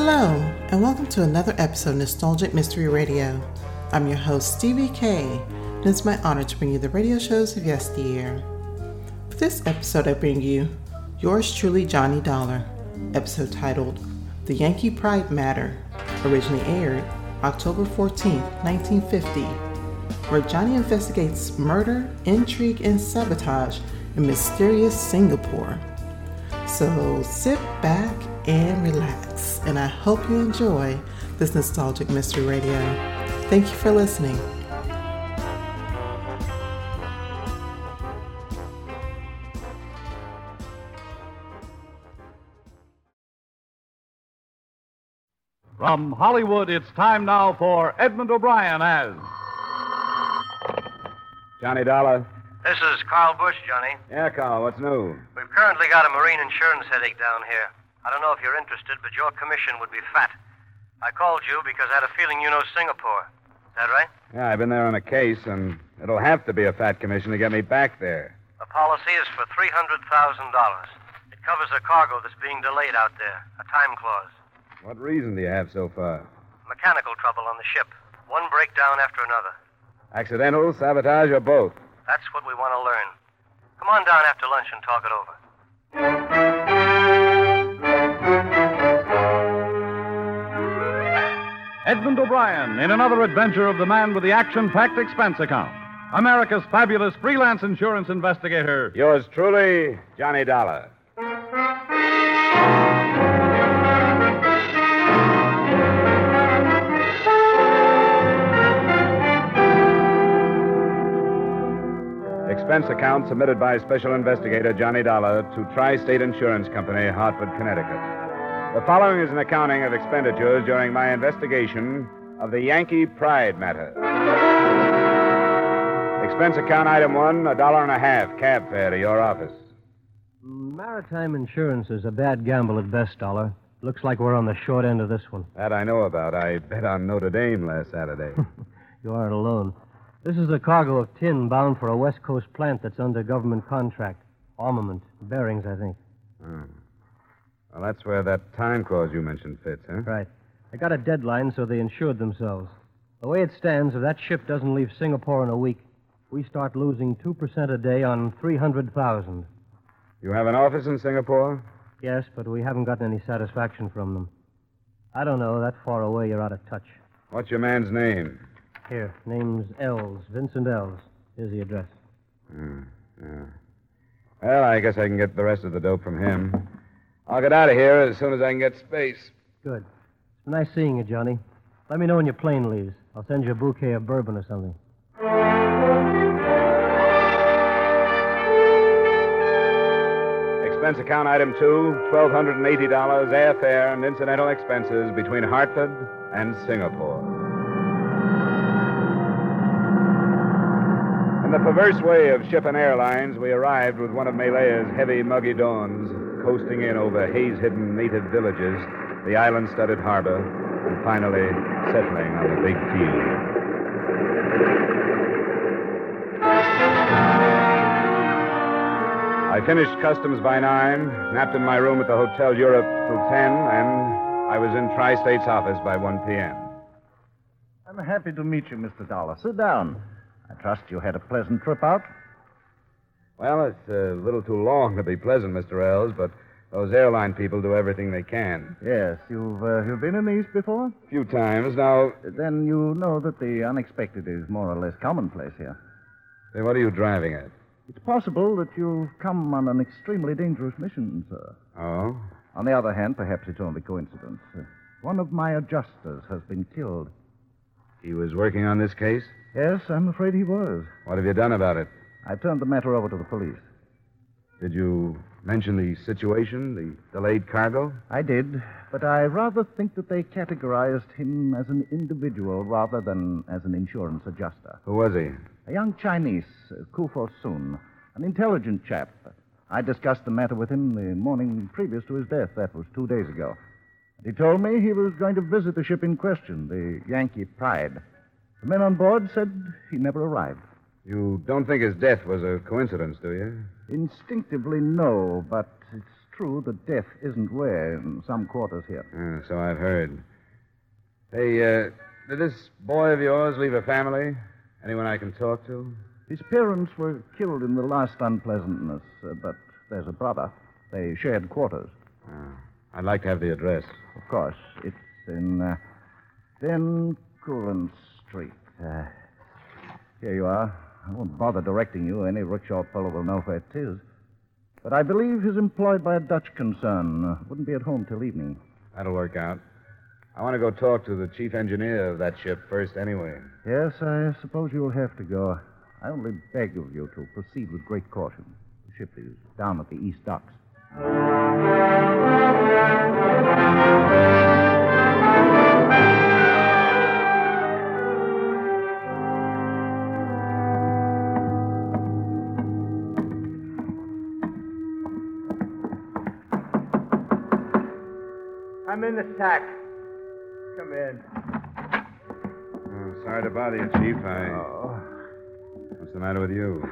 Hello, and welcome to another episode of Nostalgic Mystery Radio. I'm your host, Stevie K, and it's my honor to bring you the radio shows of yesteryear. For this episode, I bring you yours truly, Johnny Dollar, episode titled The Yankee Pride Matter, originally aired October 14, 1950, where Johnny investigates murder, intrigue, and sabotage in mysterious Singapore. So sit back and relax, and I hope you enjoy this nostalgic mystery radio. Thank you for listening. From Hollywood, it's time now for Edmond O'Brien as. Johnny Dollar. This is Carl Bush, Johnny. Yeah, Carl, what's new? We've currently got a marine insurance headache down here. I don't know if you're interested, but your commission would be fat. I called you because I had a feeling you know Singapore. Is that right? Yeah, I've been there on a case, and it'll have to be a fat commission to get me back there. The policy is for $300,000. It covers a cargo that's being delayed out there, a time clause. What reason do you have so far? Mechanical trouble on the ship. One breakdown after another. Accidental, sabotage, or both? That's what we want to learn. Come on down after lunch and talk it over. Edmond O'Brien in another adventure of the man with the action packed expense account. America's fabulous freelance insurance investigator. Yours truly, Johnny Dollar. Expense account submitted by Special Investigator Johnny Dollar to Tri State Insurance Company, Hartford, Connecticut. The following is an accounting of expenditures during my investigation of the Yankee Pride matter. Expense account item one, a dollar and a half cab fare to your office. Maritime insurance is a bad gamble at best, Dollar. Looks like we're on the short end of this one. That I know about. I bet on Notre Dame last Saturday. You aren't alone. This is a cargo of tin bound for a West Coast plant that's under government contract. Armament. Bearings, I think. Hmm. Well, that's where that time clause you mentioned fits, huh? Right. They got a deadline, so they insured themselves. The way it stands, if that ship doesn't leave Singapore in a week, we start losing 2% a day on 300,000. You have an office in Singapore? Yes, but we haven't gotten any satisfaction from them. I don't know. That far away, you're out of touch. What's your man's name? Here, name's Ells, Vincent Ells. Here's the address. Hmm, yeah. Well, I guess I can get the rest of the dope from him. I'll get out of here as soon as I can get space. Good. It's been nice seeing you, Johnny. Let me know when your plane leaves. I'll send you a bouquet of bourbon or something. Expense account item two, $1,280 airfare and incidental expenses between Hartford and Singapore. In the perverse way of ship and airlines, we arrived with one of Malaya's heavy, muggy dawns, coasting in over haze hidden native villages, the island studded harbor, and finally settling on the big field. I finished customs by nine, napped in my room at the Hotel Europe till ten, and I was in Tri State's office by 1 p.m. I'm happy to meet you, Mr. Dollar. Sit down. I trust you had a pleasant trip out. Well, it's a little too long to be pleasant, Mr. Ells, but those airline people do everything they can. Yes, you've uh, you've been in the East before? A few times. Now, Then you know that the unexpected is more or less commonplace here. say, what are you driving at? It's possible that you've come on an extremely dangerous mission, sir. Oh? On the other hand, perhaps it's only coincidence. Uh, one of my adjusters has been killed. He was working on this case? Yes, I'm afraid he was. What have you done about it? I've turned the matter over to the police. Did you mention the situation, the delayed cargo? I did, but I rather think that they categorized him as an individual rather than as an insurance adjuster. Who was he? A young Chinese, uh, Kufo Sun, an intelligent chap. I discussed the matter with him the morning previous to his death. That was two days ago. He told me he was going to visit the ship in question, the Yankee Pride. The men on board said he never arrived. You don't think his death was a coincidence, do you? Instinctively, no, but it's true that death isn't rare in some quarters here. Uh, so I've heard. Hey, uh, did this boy of yours leave a family? Anyone I can talk to? His parents were killed in the last unpleasantness, uh, but there's a brother. They shared quarters. Uh, I'd like to have the address. Of course, it's in uh, Coolen Street. Uh, here you are. I won't bother directing you. Any rickshaw fellow will know where it is. But I believe he's employed by a Dutch concern. Uh, wouldn't be at home till evening. That'll work out. I want to go talk to the chief engineer of that ship first, anyway. Yes, I suppose you'll have to go. I only beg of you to proceed with great caution. The ship is down at the east docks. I'm in the sack. Come in. Oh, sorry to bother you, Chief. I. Oh, What's the matter with you?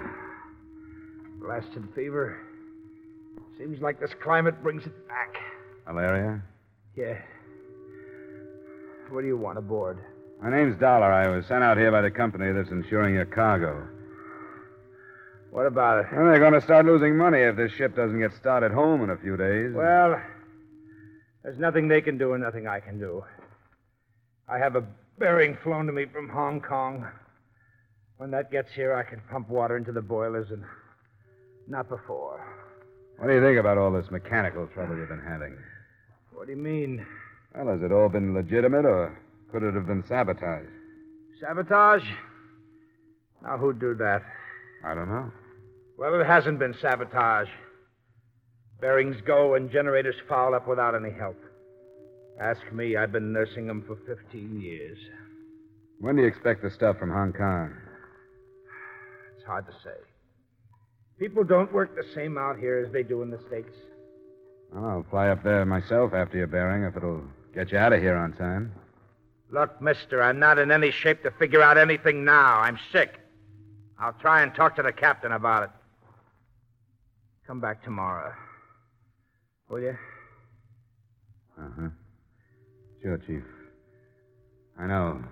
blasted fever. Seems like this climate brings it back. Malaria? Yeah. What do you want aboard? My name's Dollar. I was sent out here by the company that's insuring your cargo. What about it? Well, they're going to start losing money if this ship doesn't get started home in a few days. Well, there's nothing they can do and nothing I can do. I have a bearing flown to me from Hong Kong. When that gets here, I can pump water into the boilers and not before. What do you think about all this mechanical trouble you've been having? What do you mean? Well, has it all been legitimate, or could it have been sabotage? Sabotage? Now, who'd do that? I don't know. Well, it hasn't been sabotage. Bearings go and generators foul up without any help. Ask me, I've been nursing them for 15 years. When do you expect the stuff from Hong Kong? It's hard to say. People don't work the same out here as they do in the States. I'll fly up there myself after your bearing if it'll get you out of here on time. Look, mister, I'm not in any shape to figure out anything now. I'm sick. I'll try and talk to the captain about it. Come back tomorrow. Will you? Uh huh. Sure, Chief. I know.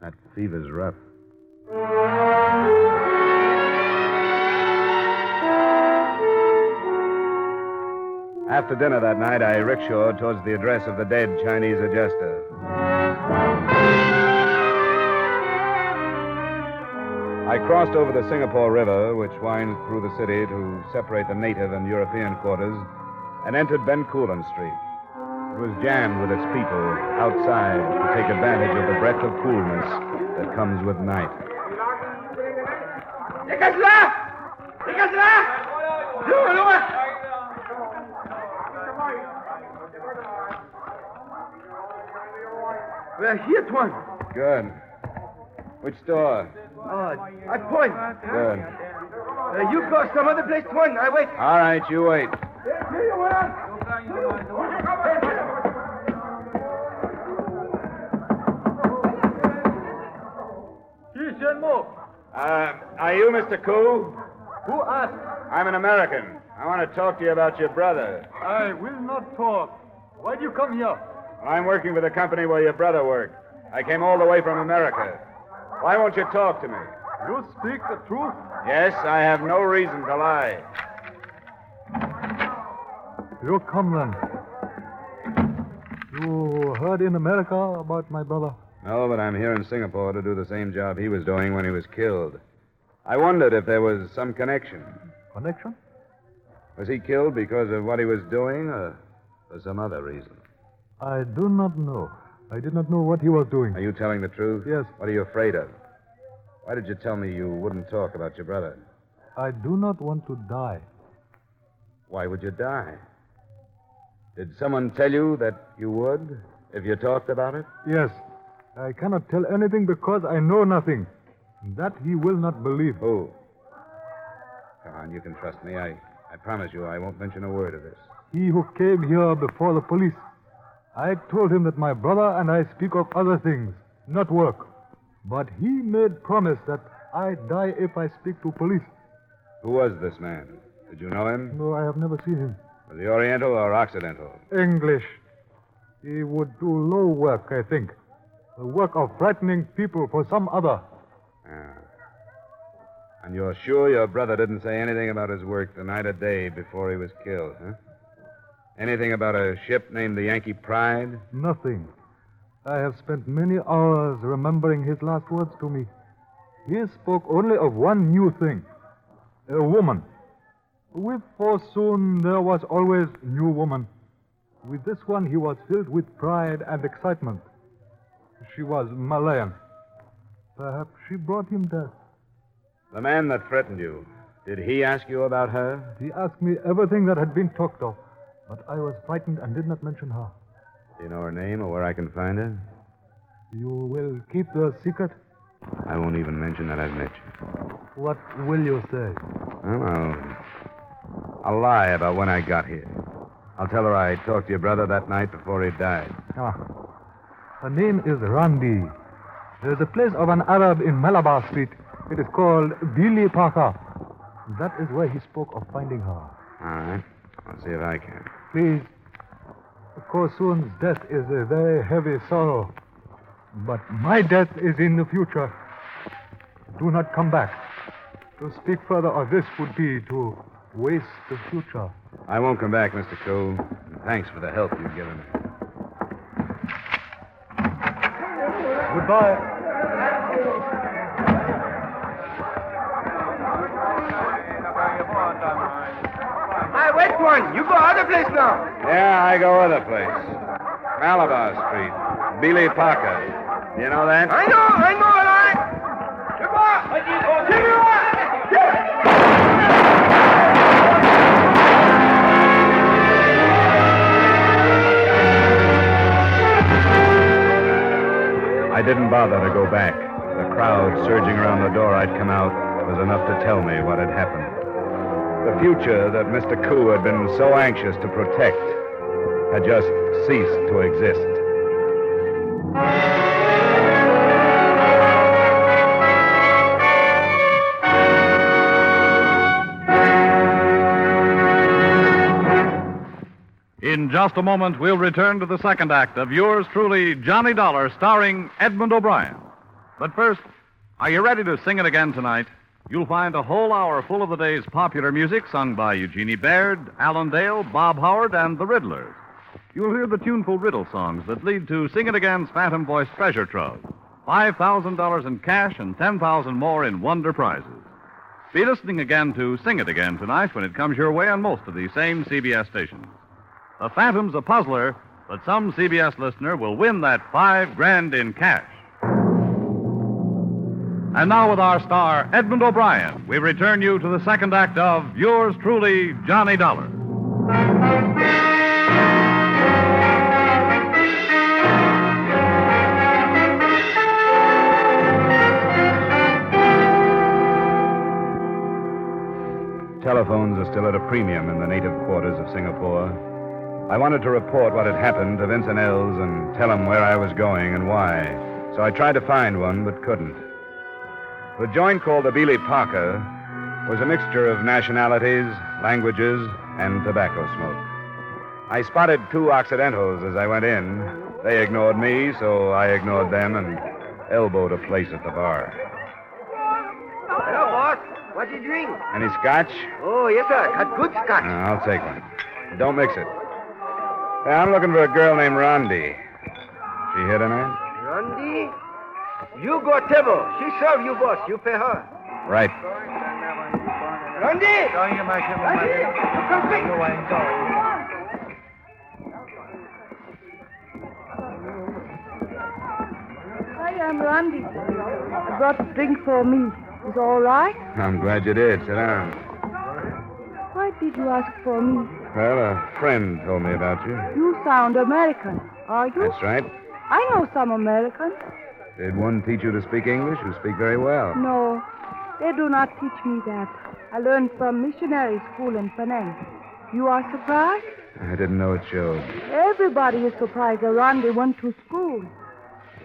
That fever's rough. After dinner that night, I rickshawed towards the address of the dead Chinese adjuster. I crossed over the Singapore River, which winds through the city to separate the native and European quarters, and entered Bencoolen Street. It was jammed with its people outside to take advantage of the breath of coolness that comes with night. We're here, Tuan. Good. Which store? Oh, I point. Good. Uh, you go some other place, point. I wait. All right, you wait. Uh, are you Mr. Koo? Who asked? I'm an American. I want to talk to you about your brother. I will not talk. Why do you come here? I'm working for the company where your brother worked. I came all the way from America. Why won't you talk to me? You speak the truth. Yes, I have no reason to lie. You come then. You heard in America about my brother? No, but I'm here in Singapore to do the same job he was doing when he was killed. I wondered if there was some connection. Connection? Was he killed because of what he was doing or for some other reason? I do not know. I did not know what he was doing. Are you telling the truth? Yes. What are you afraid of? Why did you tell me you wouldn't talk about your brother? I do not want to die. Why would you die? Did someone tell you that you would if you talked about it? Yes. I cannot tell anything because I know nothing. That he will not believe. Who? Come on, you can trust me. I, I promise you I won't mention a word of this. He who came here before the police. I told him that my brother and I speak of other things, not work. But he made promise that I die if I speak to police. Who was this man? Did you know him? No, I have never seen him. The Oriental or Occidental? English. He would do low work, I think. The work of frightening people for some other. Yeah. And you're sure your brother didn't say anything about his work the night or day before he was killed, huh? Anything about a ship named the Yankee Pride? Nothing. I have spent many hours remembering his last words to me. He spoke only of one new thing a woman. With Forsoon, there was always new woman. With this one, he was filled with pride and excitement. She was Malayan. Perhaps she brought him death. The man that threatened you, did he ask you about her? He asked me everything that had been talked of, but I was frightened and did not mention her. Do you know her name or where I can find her? You will keep the secret? I won't even mention that I've met you. What will you say? Well, I'll, I'll lie about when I got here. I'll tell her I talked to your brother that night before he died. Ah. Her name is Randi. There's a place of an Arab in Malabar Street. It is called Billy Parker. That is where he spoke of finding her. All right. I'll see if I can. Please. Korsoon's death is a very heavy sorrow. But my death is in the future. Do not come back. To speak further of this would be to waste the future. I won't come back, Mr. Cole. Thanks for the help you've given me. Goodbye. I one. You go other place now. Yeah, I go other place. Malabar Street. Billy Parker. You know that? I know, I know, all right. Goodbye. Give me one. I didn't bother to go back. The crowd surging around the door I'd come out was enough to tell me what had happened. The future that Mr. Koo had been so anxious to protect had just ceased to exist. In just a moment, we'll return to the second act of yours truly, Johnny Dollar, starring Edmond O'Brien. But first, are you ready to sing it again tonight? You'll find a whole hour full of the day's popular music sung by Eugenie Baird, Alan Dale, Bob Howard, and the Riddlers. You'll hear the tuneful riddle songs that lead to Sing It Again's Phantom Voice Treasure Trove. $5,000 in cash and 10000 more in wonder prizes. Be listening again to Sing It Again tonight when it comes your way on most of these same CBS stations. The Phantom's a puzzler, but some CBS listener will win that five grand in cash. And now, with our star, Edmond O'Brien, we return you to the second act of yours truly, Johnny Dollar. Telephones are still at a premium in the native quarters of Singapore. I wanted to report what had happened to Vincent Ells and tell him where I was going and why. So I tried to find one, but couldn't. The joint called the Beely Parker was a mixture of nationalities, languages, and tobacco smoke. I spotted two Occidentals as I went in. They ignored me, so I ignored them and elbowed a place at the bar. Hello, boss. What do you drink? Any scotch? Oh, yes, sir. Got good scotch. No, I'll take one. Don't mix it. I'm looking for a girl named Rondi. She here tonight? Rondi, you go table. She serve you, boss. You pay her. Right. Rondi! Rondi, you come quick. Hi, I'm Randy. I brought a drink for me. Is all right? I'm glad you did. Sit down. Why did you ask for me? Well, a friend told me about you. You sound American. Are you? That's right. I know some Americans. Did one teach you to speak English? You speak very well. No, they do not teach me that. I learned from missionary school in Penang. You are surprised? I didn't know it showed. Everybody is surprised that Randy went to school.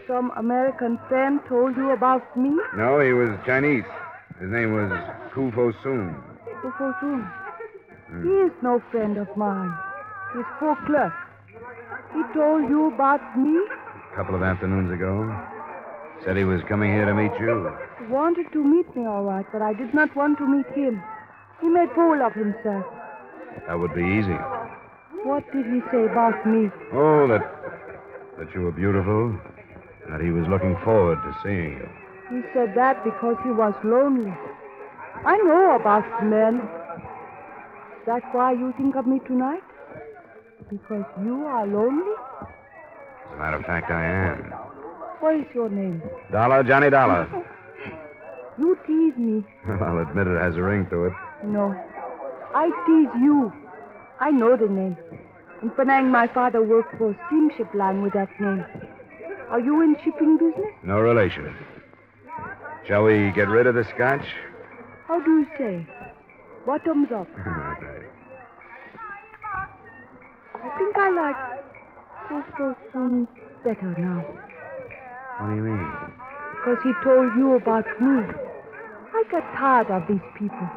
Some American friend told you about me? No, he was Chinese. His name was Ku Fo Soon. Ku for soon? He is no friend of mine. He's poor clerk. He told you about me? A couple of afternoons ago. Said he was coming here to meet you. He wanted to meet me, all right, but I did not want to meet him. He made fool of himself. That would be easy. What did he say about me? Oh, that that you were beautiful, that he was looking forward to seeing you. He said that because he was lonely. I know about men. That's why you think of me tonight? Because you are lonely? As a matter of fact, I am. What is your name? Dollar, Johnny Dollar. You tease me. I'll admit it has a ring to it. No. I tease you. I know the name. In Penang, my father worked for a steamship line with that name. Are you in shipping business? No relation. Shall we get rid of the scotch? How do you say? Bottoms up. I think I like Coco Soon better now. What do you mean? Because he told you about me. I got tired of these people.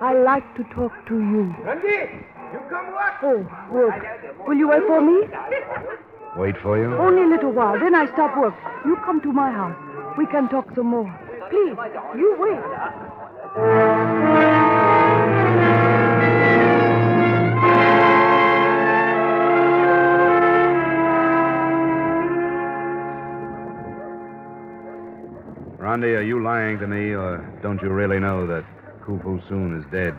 I like to talk to you. Randy, you come what? Oh, work. Will you wait for me? Wait for you? Only a little while, then I stop work. You come to my house. We can talk some more. Please, you wait. Rondi, are you lying to me, or don't you really know that Kufu Soon is dead?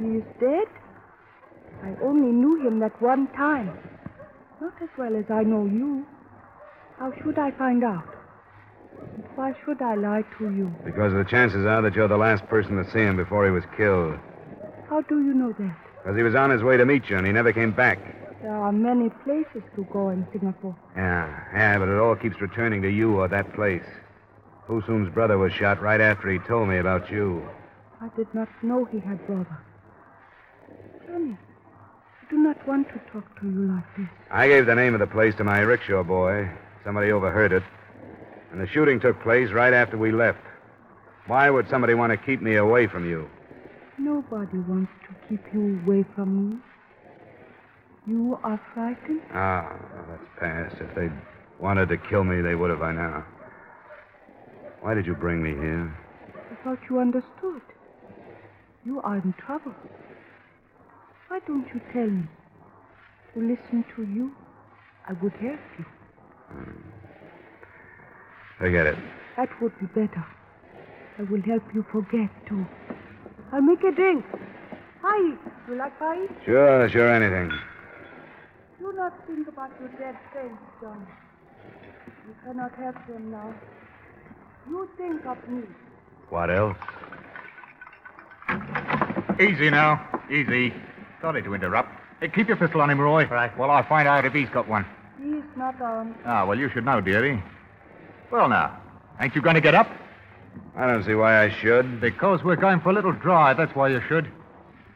He is dead? I only knew him that one time. Not as well as I know you. How should I find out? Why should I lie to you? Because the chances are that you're the last person to see him before he was killed. How do you know that? Because he was on his way to meet you, and he never came back. There are many places to go in Singapore. Yeah, yeah, but it all keeps returning to you or that place. Soon's brother was shot right after he told me about you. I did not know he had brother. Johnny, I do not want to talk to you like this. I gave the name of the place to my rickshaw boy. Somebody overheard it. And the shooting took place right after we left. Why would somebody want to keep me away from you? Nobody wants to keep you away from me. You are frightened? Ah, that's past. If they'd wanted to kill me, they would have by now. Why did you bring me here? I thought you understood. You are in trouble. Why don't you tell me? To listen to you, I would help you. Hmm. Forget it. That would be better. I will help you forget, too. I'll make a drink. Pie. You like pie? Sure, sure, anything. Do not think about your dead friends, John. You cannot help them now. You think of me. What else? Easy now. Easy. Sorry to interrupt. Hey, keep your pistol on him, Roy. Right. While I'll find out if he's got one. He's is not on. Ah, well, you should know, dearie. Well, now, ain't you going to get up? I don't see why I should. Because we're going for a little drive, that's why you should.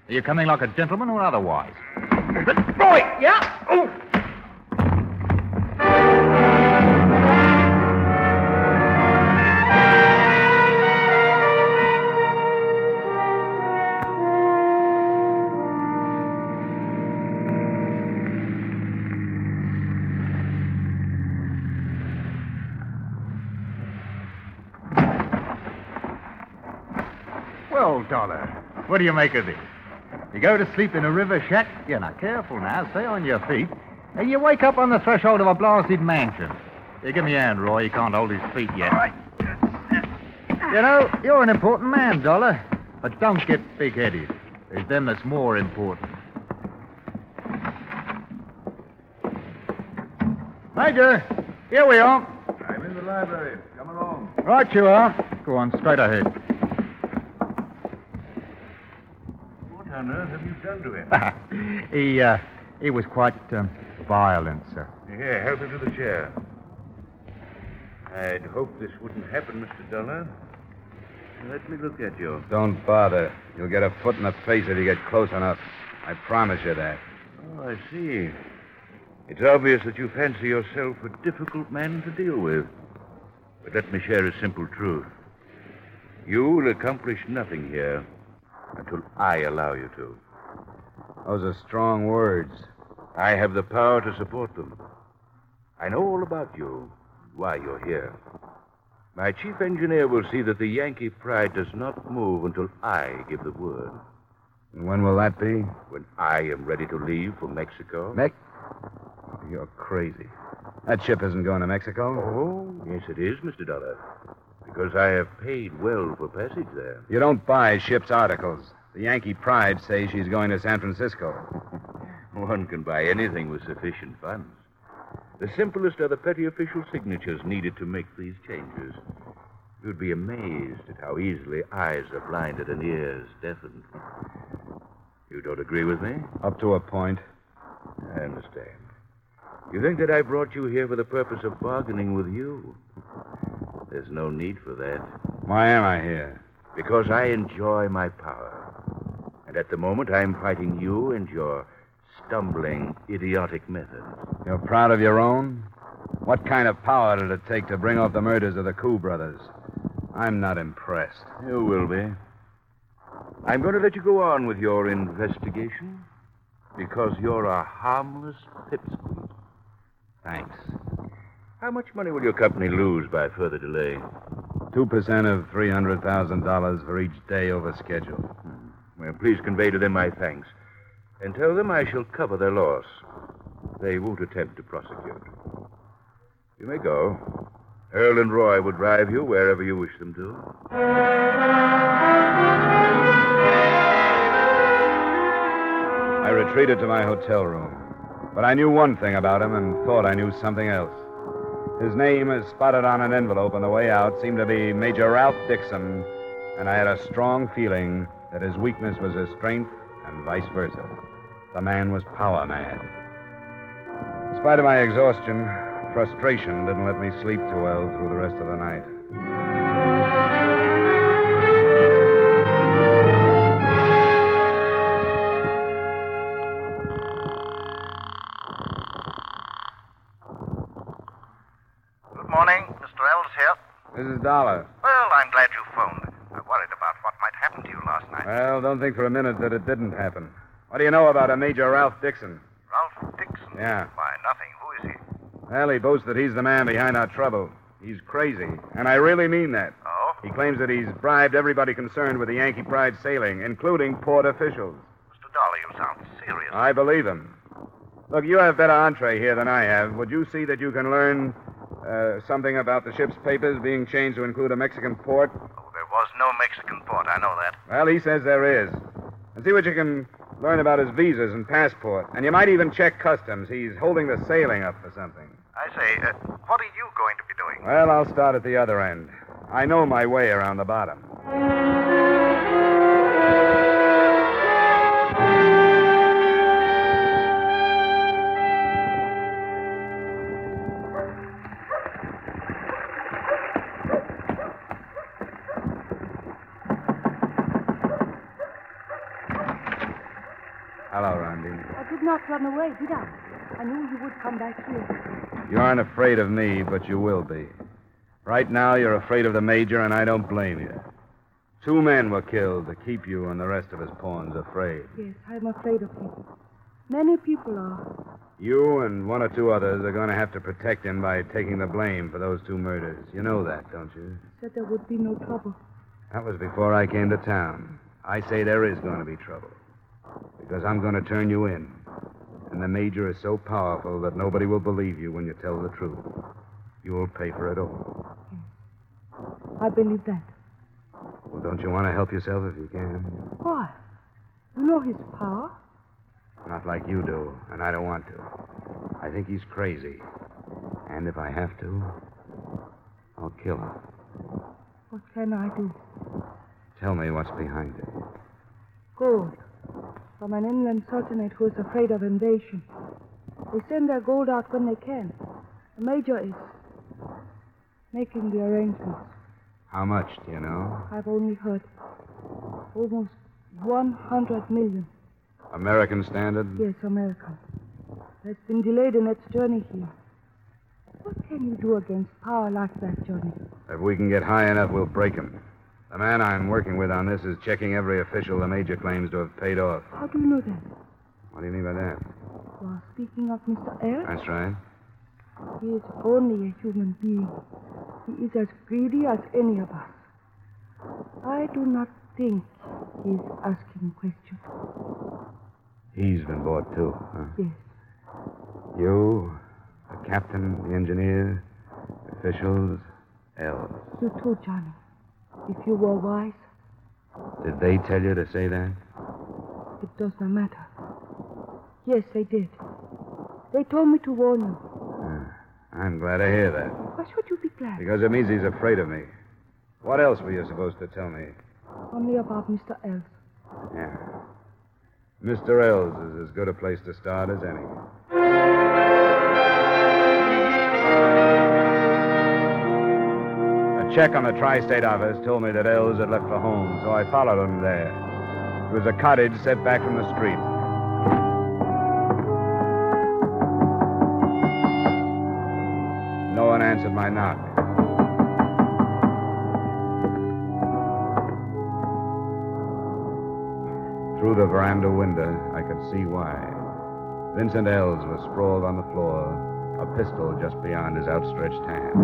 Are you coming like a gentleman or otherwise? Roy, yeah? Oh. Dollar, what do you make of this? You go to sleep in a river shack? You're not careful now. Stay on your feet. And you wake up on the threshold of a blasted mansion. Here, give me a hand, Roy. He can't hold his feet yet. All right. You know, you're an important man, Dollar. But don't get big-headed. There's them that's more important. Major, here we are. I'm in the library. Come along. Right you are. Go on, straight ahead. What on earth have you done to him? he, uh, he was quite um, violent, sir. Here, help him to the chair. I'd hoped this wouldn't happen, Mr. Dollar. Let me look at you. Don't bother. You'll get a foot in the face if you get close enough. I promise you that. Oh, I see. It's obvious that you fancy yourself a difficult man to deal with. But let me share a simple truth. You will accomplish nothing here until I allow you to. Those are strong words. I have the power to support them. I know all about you, why you're here. My chief engineer will see that the Yankee pride does not move until I give the word. And when will that be? When I am ready to leave for Mexico. Mex? Oh, you're crazy. That ship isn't going to Mexico. Oh, yes, it is, Mr. Dollar. Because I have paid well for passage there. You don't buy ship's articles. The Yankee Pride says she's going to San Francisco. One can buy anything with sufficient funds. The simplest are the petty official signatures needed to make these changes. You'd be amazed at how easily eyes are blinded and ears deafened. You don't agree with me? Up to a point. I understand. You think that I brought you here for the purpose of bargaining with you? There's no need for that. Why am I here? Because I enjoy my power. And at the moment, I'm fighting you and your stumbling, idiotic methods. You're proud of your own? What kind of power did it take to bring off the murders of the Koo brothers? I'm not impressed. You will be. I'm going to let you go on with your investigation because you're a harmless pipsqueak. Thanks. How much money will your company lose by further delay? Two percent of $300,000 for each day over schedule. Well, please convey to them my thanks. And tell them I shall cover their loss. They won't attempt to prosecute. You may go. Earl and Roy will drive you wherever you wish them to. I retreated to my hotel room. But I knew one thing about him and thought I knew something else. His name, as spotted on an envelope on the way out, seemed to be Major Ralph Dixon, and I had a strong feeling that his weakness was his strength and vice versa. The man was power mad. In spite of my exhaustion, frustration didn't let me sleep too well through the rest of the night. Good morning. Mr. Ells here. This is Dollar. Well, I'm glad you phoned. I worried about what might happen to you last night. Well, don't think for a minute that it didn't happen. What do you know about a Major Ralph Dixon? Ralph Dixon? Yeah. Why, nothing. Who is he? Well, he boasts that he's the man behind our trouble. He's crazy, and I really mean that. Oh? He claims that he's bribed everybody concerned with the Yankee Pride sailing, including port officials. Mr. Dolly, you sound serious. I believe him. Look, you have better entree here than I have. Would you see that you can learn uh, something about the ship's papers being changed to include a Mexican port? There was no Mexican port. I know that. Well, he says there is. And see what you can learn about his visas and passport. And you might even check customs. He's holding the sailing up for something. I say, uh, what are you going to be doing? Well, I'll start at the other end. I know my way around the bottom. Run away, did I? I knew you would come back here. You aren't afraid of me, but you will be. Right now, you're afraid of the Major, and I don't blame you. Two men were killed to keep you and the rest of us pawns afraid. Yes, I'm afraid of him. Many people are. You and one or two others are going to have to protect him by taking the blame for those two murders. You know that, don't you? Said there would be no trouble. That was before I came to town. I say there is going to be trouble. Because I'm going to turn you in. And the Major is so powerful that nobody will believe you when you tell the truth. You'll pay for it all. I believe that. Well, don't you want to help yourself if you can? Why? You know his power. Not like you do, and I don't want to. I think he's crazy. And if I have to, I'll kill him. What can I do? Tell me what's behind it. Gold. From an inland sultanate who is afraid of invasion. They send their gold out when they can. The major is making the arrangements. How much, do you know? I've only heard almost 100 million. American standard? Yes, American. Has been delayed in its journey here. What can you do against power like that, Johnny? If we can get high enough, we'll break him. The man I'm working with on this is checking every official the Major claims to have paid off. How do you know that? What do you mean by that? You are speaking of Mr. Ellis? That's right. He is only a human being. He is as greedy as any of us. I do not think he is asking questions. He's been bought, too. Huh? Yes. You, the captain, the engineer, officials, Ells. You too, Johnny. If you were wise, Did they tell you to say that? it does not matter. Yes, they did. They told me to warn you. Uh, I'm glad to hear that. Why should you be glad? Because it means he's afraid of me. What else were you supposed to tell me? Only about Mr. Ells. Yeah. Mr. Ells is as good a place to start as any. Check on the tri state office told me that Ells had left for home, so I followed him there. It was a cottage set back from the street. No one answered my knock. Through the veranda window, I could see why. Vincent Ells was sprawled on the floor, a pistol just beyond his outstretched hand.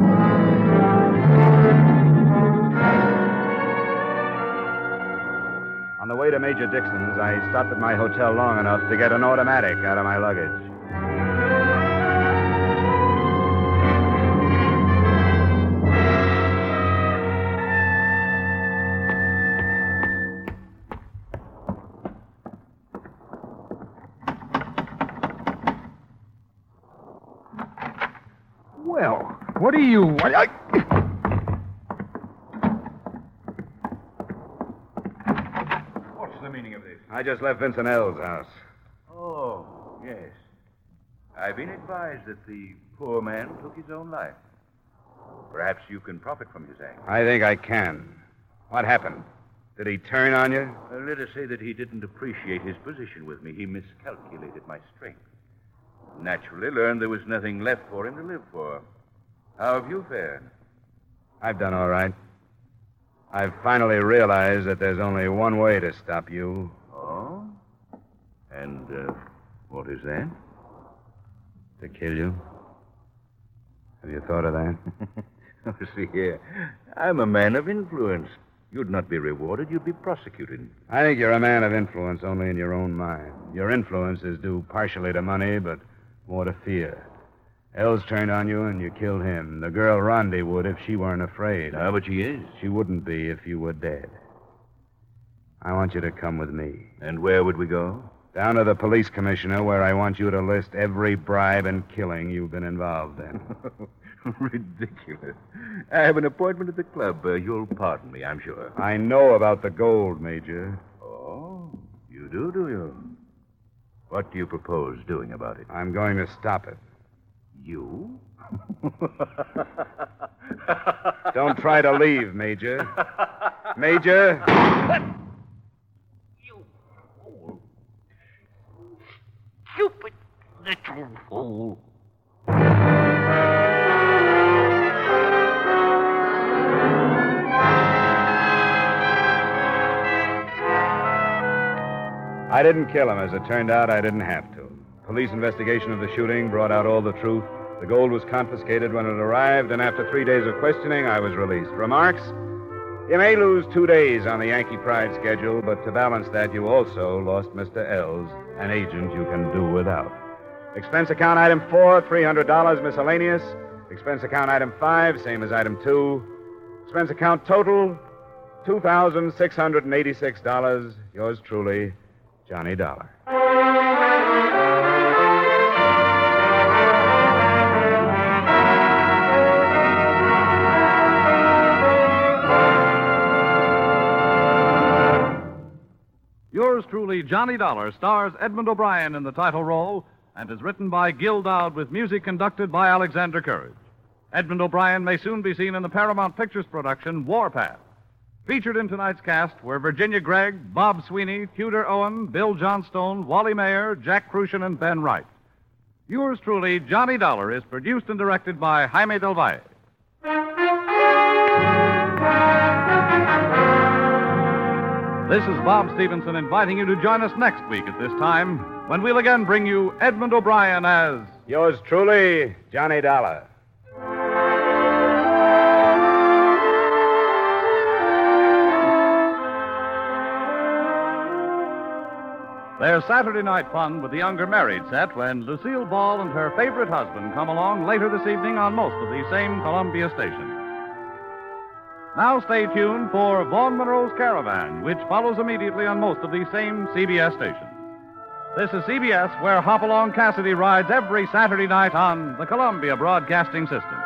On the way to Major Dixon's, I stopped at my hotel long enough to get an automatic out of my luggage. Well, what do you want? I... What's the meaning of this? I just left Vincent Ells' house. Oh, yes. I've been advised that the poor man took his own life. Perhaps you can profit from his act. I think I can. What happened? Did he turn on you? Uh, let us say that he didn't appreciate his position with me. He miscalculated my strength. Naturally, learned there was nothing left for him to live for. How have you fared? I've done all right. I've finally realized that there's only one way to stop you. Oh? And uh, what is that? To kill you. Have you thought of that? Oh, See here, I'm a man of influence. You'd not be rewarded, you'd be prosecuted. I think you're a man of influence only in your own mind. Your influence is due partially to money, but more to fear. Ells turned on you and you killed him. The girl Rondi would if she weren't afraid. Ah, but she is. She wouldn't be if you were dead. I want you to come with me. And where would we go? Down to the police commissioner, where I want you to list every bribe and killing you've been involved in. Ridiculous. I have an appointment at the club. Uh, you'll pardon me, I'm sure. I know about the gold, Major. Oh, you do, do you? What do you propose doing about it? I'm going to stop it. You? Don't try to leave, Major. Major? You fool. Stupid little fool. I didn't kill him. As it turned out, I didn't have to. Police investigation of the shooting brought out all the truth. The gold was confiscated when it arrived, and after three days of questioning, I was released. Remarks? You may lose two days on the Yankee Pride schedule, but to balance that, you also lost Mr. Ells, an agent you can do without. Expense account item four, $300 miscellaneous. Expense account item five, same as item two. Expense account total, $2,686. Yours truly, Johnny Dollar. Yours truly, Johnny Dollar, stars Edmond O'Brien in the title role and is written by Gil Dowd with music conducted by Alexander Courage. Edmond O'Brien may soon be seen in the Paramount Pictures production Warpath. Featured in tonight's cast were Virginia Gregg, Bob Sweeney, Tudor Owen, Bill Johnstone, Wally Maher, Jack Kruschen, and Ben Wright. Yours truly, Johnny Dollar, is produced and directed by Jaime Del Valle. This is Bob Stevenson inviting you to join us next week at this time when we'll again bring you Edmond O'Brien as Yours truly, Johnny Dollar. There's Saturday night fun with the younger married set when Lucille Ball and her favorite husband come along later this evening on most of these same Columbia stations. Now stay tuned for Vaughn Monroe's Caravan, which follows immediately on most of these same CBS stations. This is CBS, where Hopalong Cassidy rides every Saturday night on the Columbia Broadcasting System.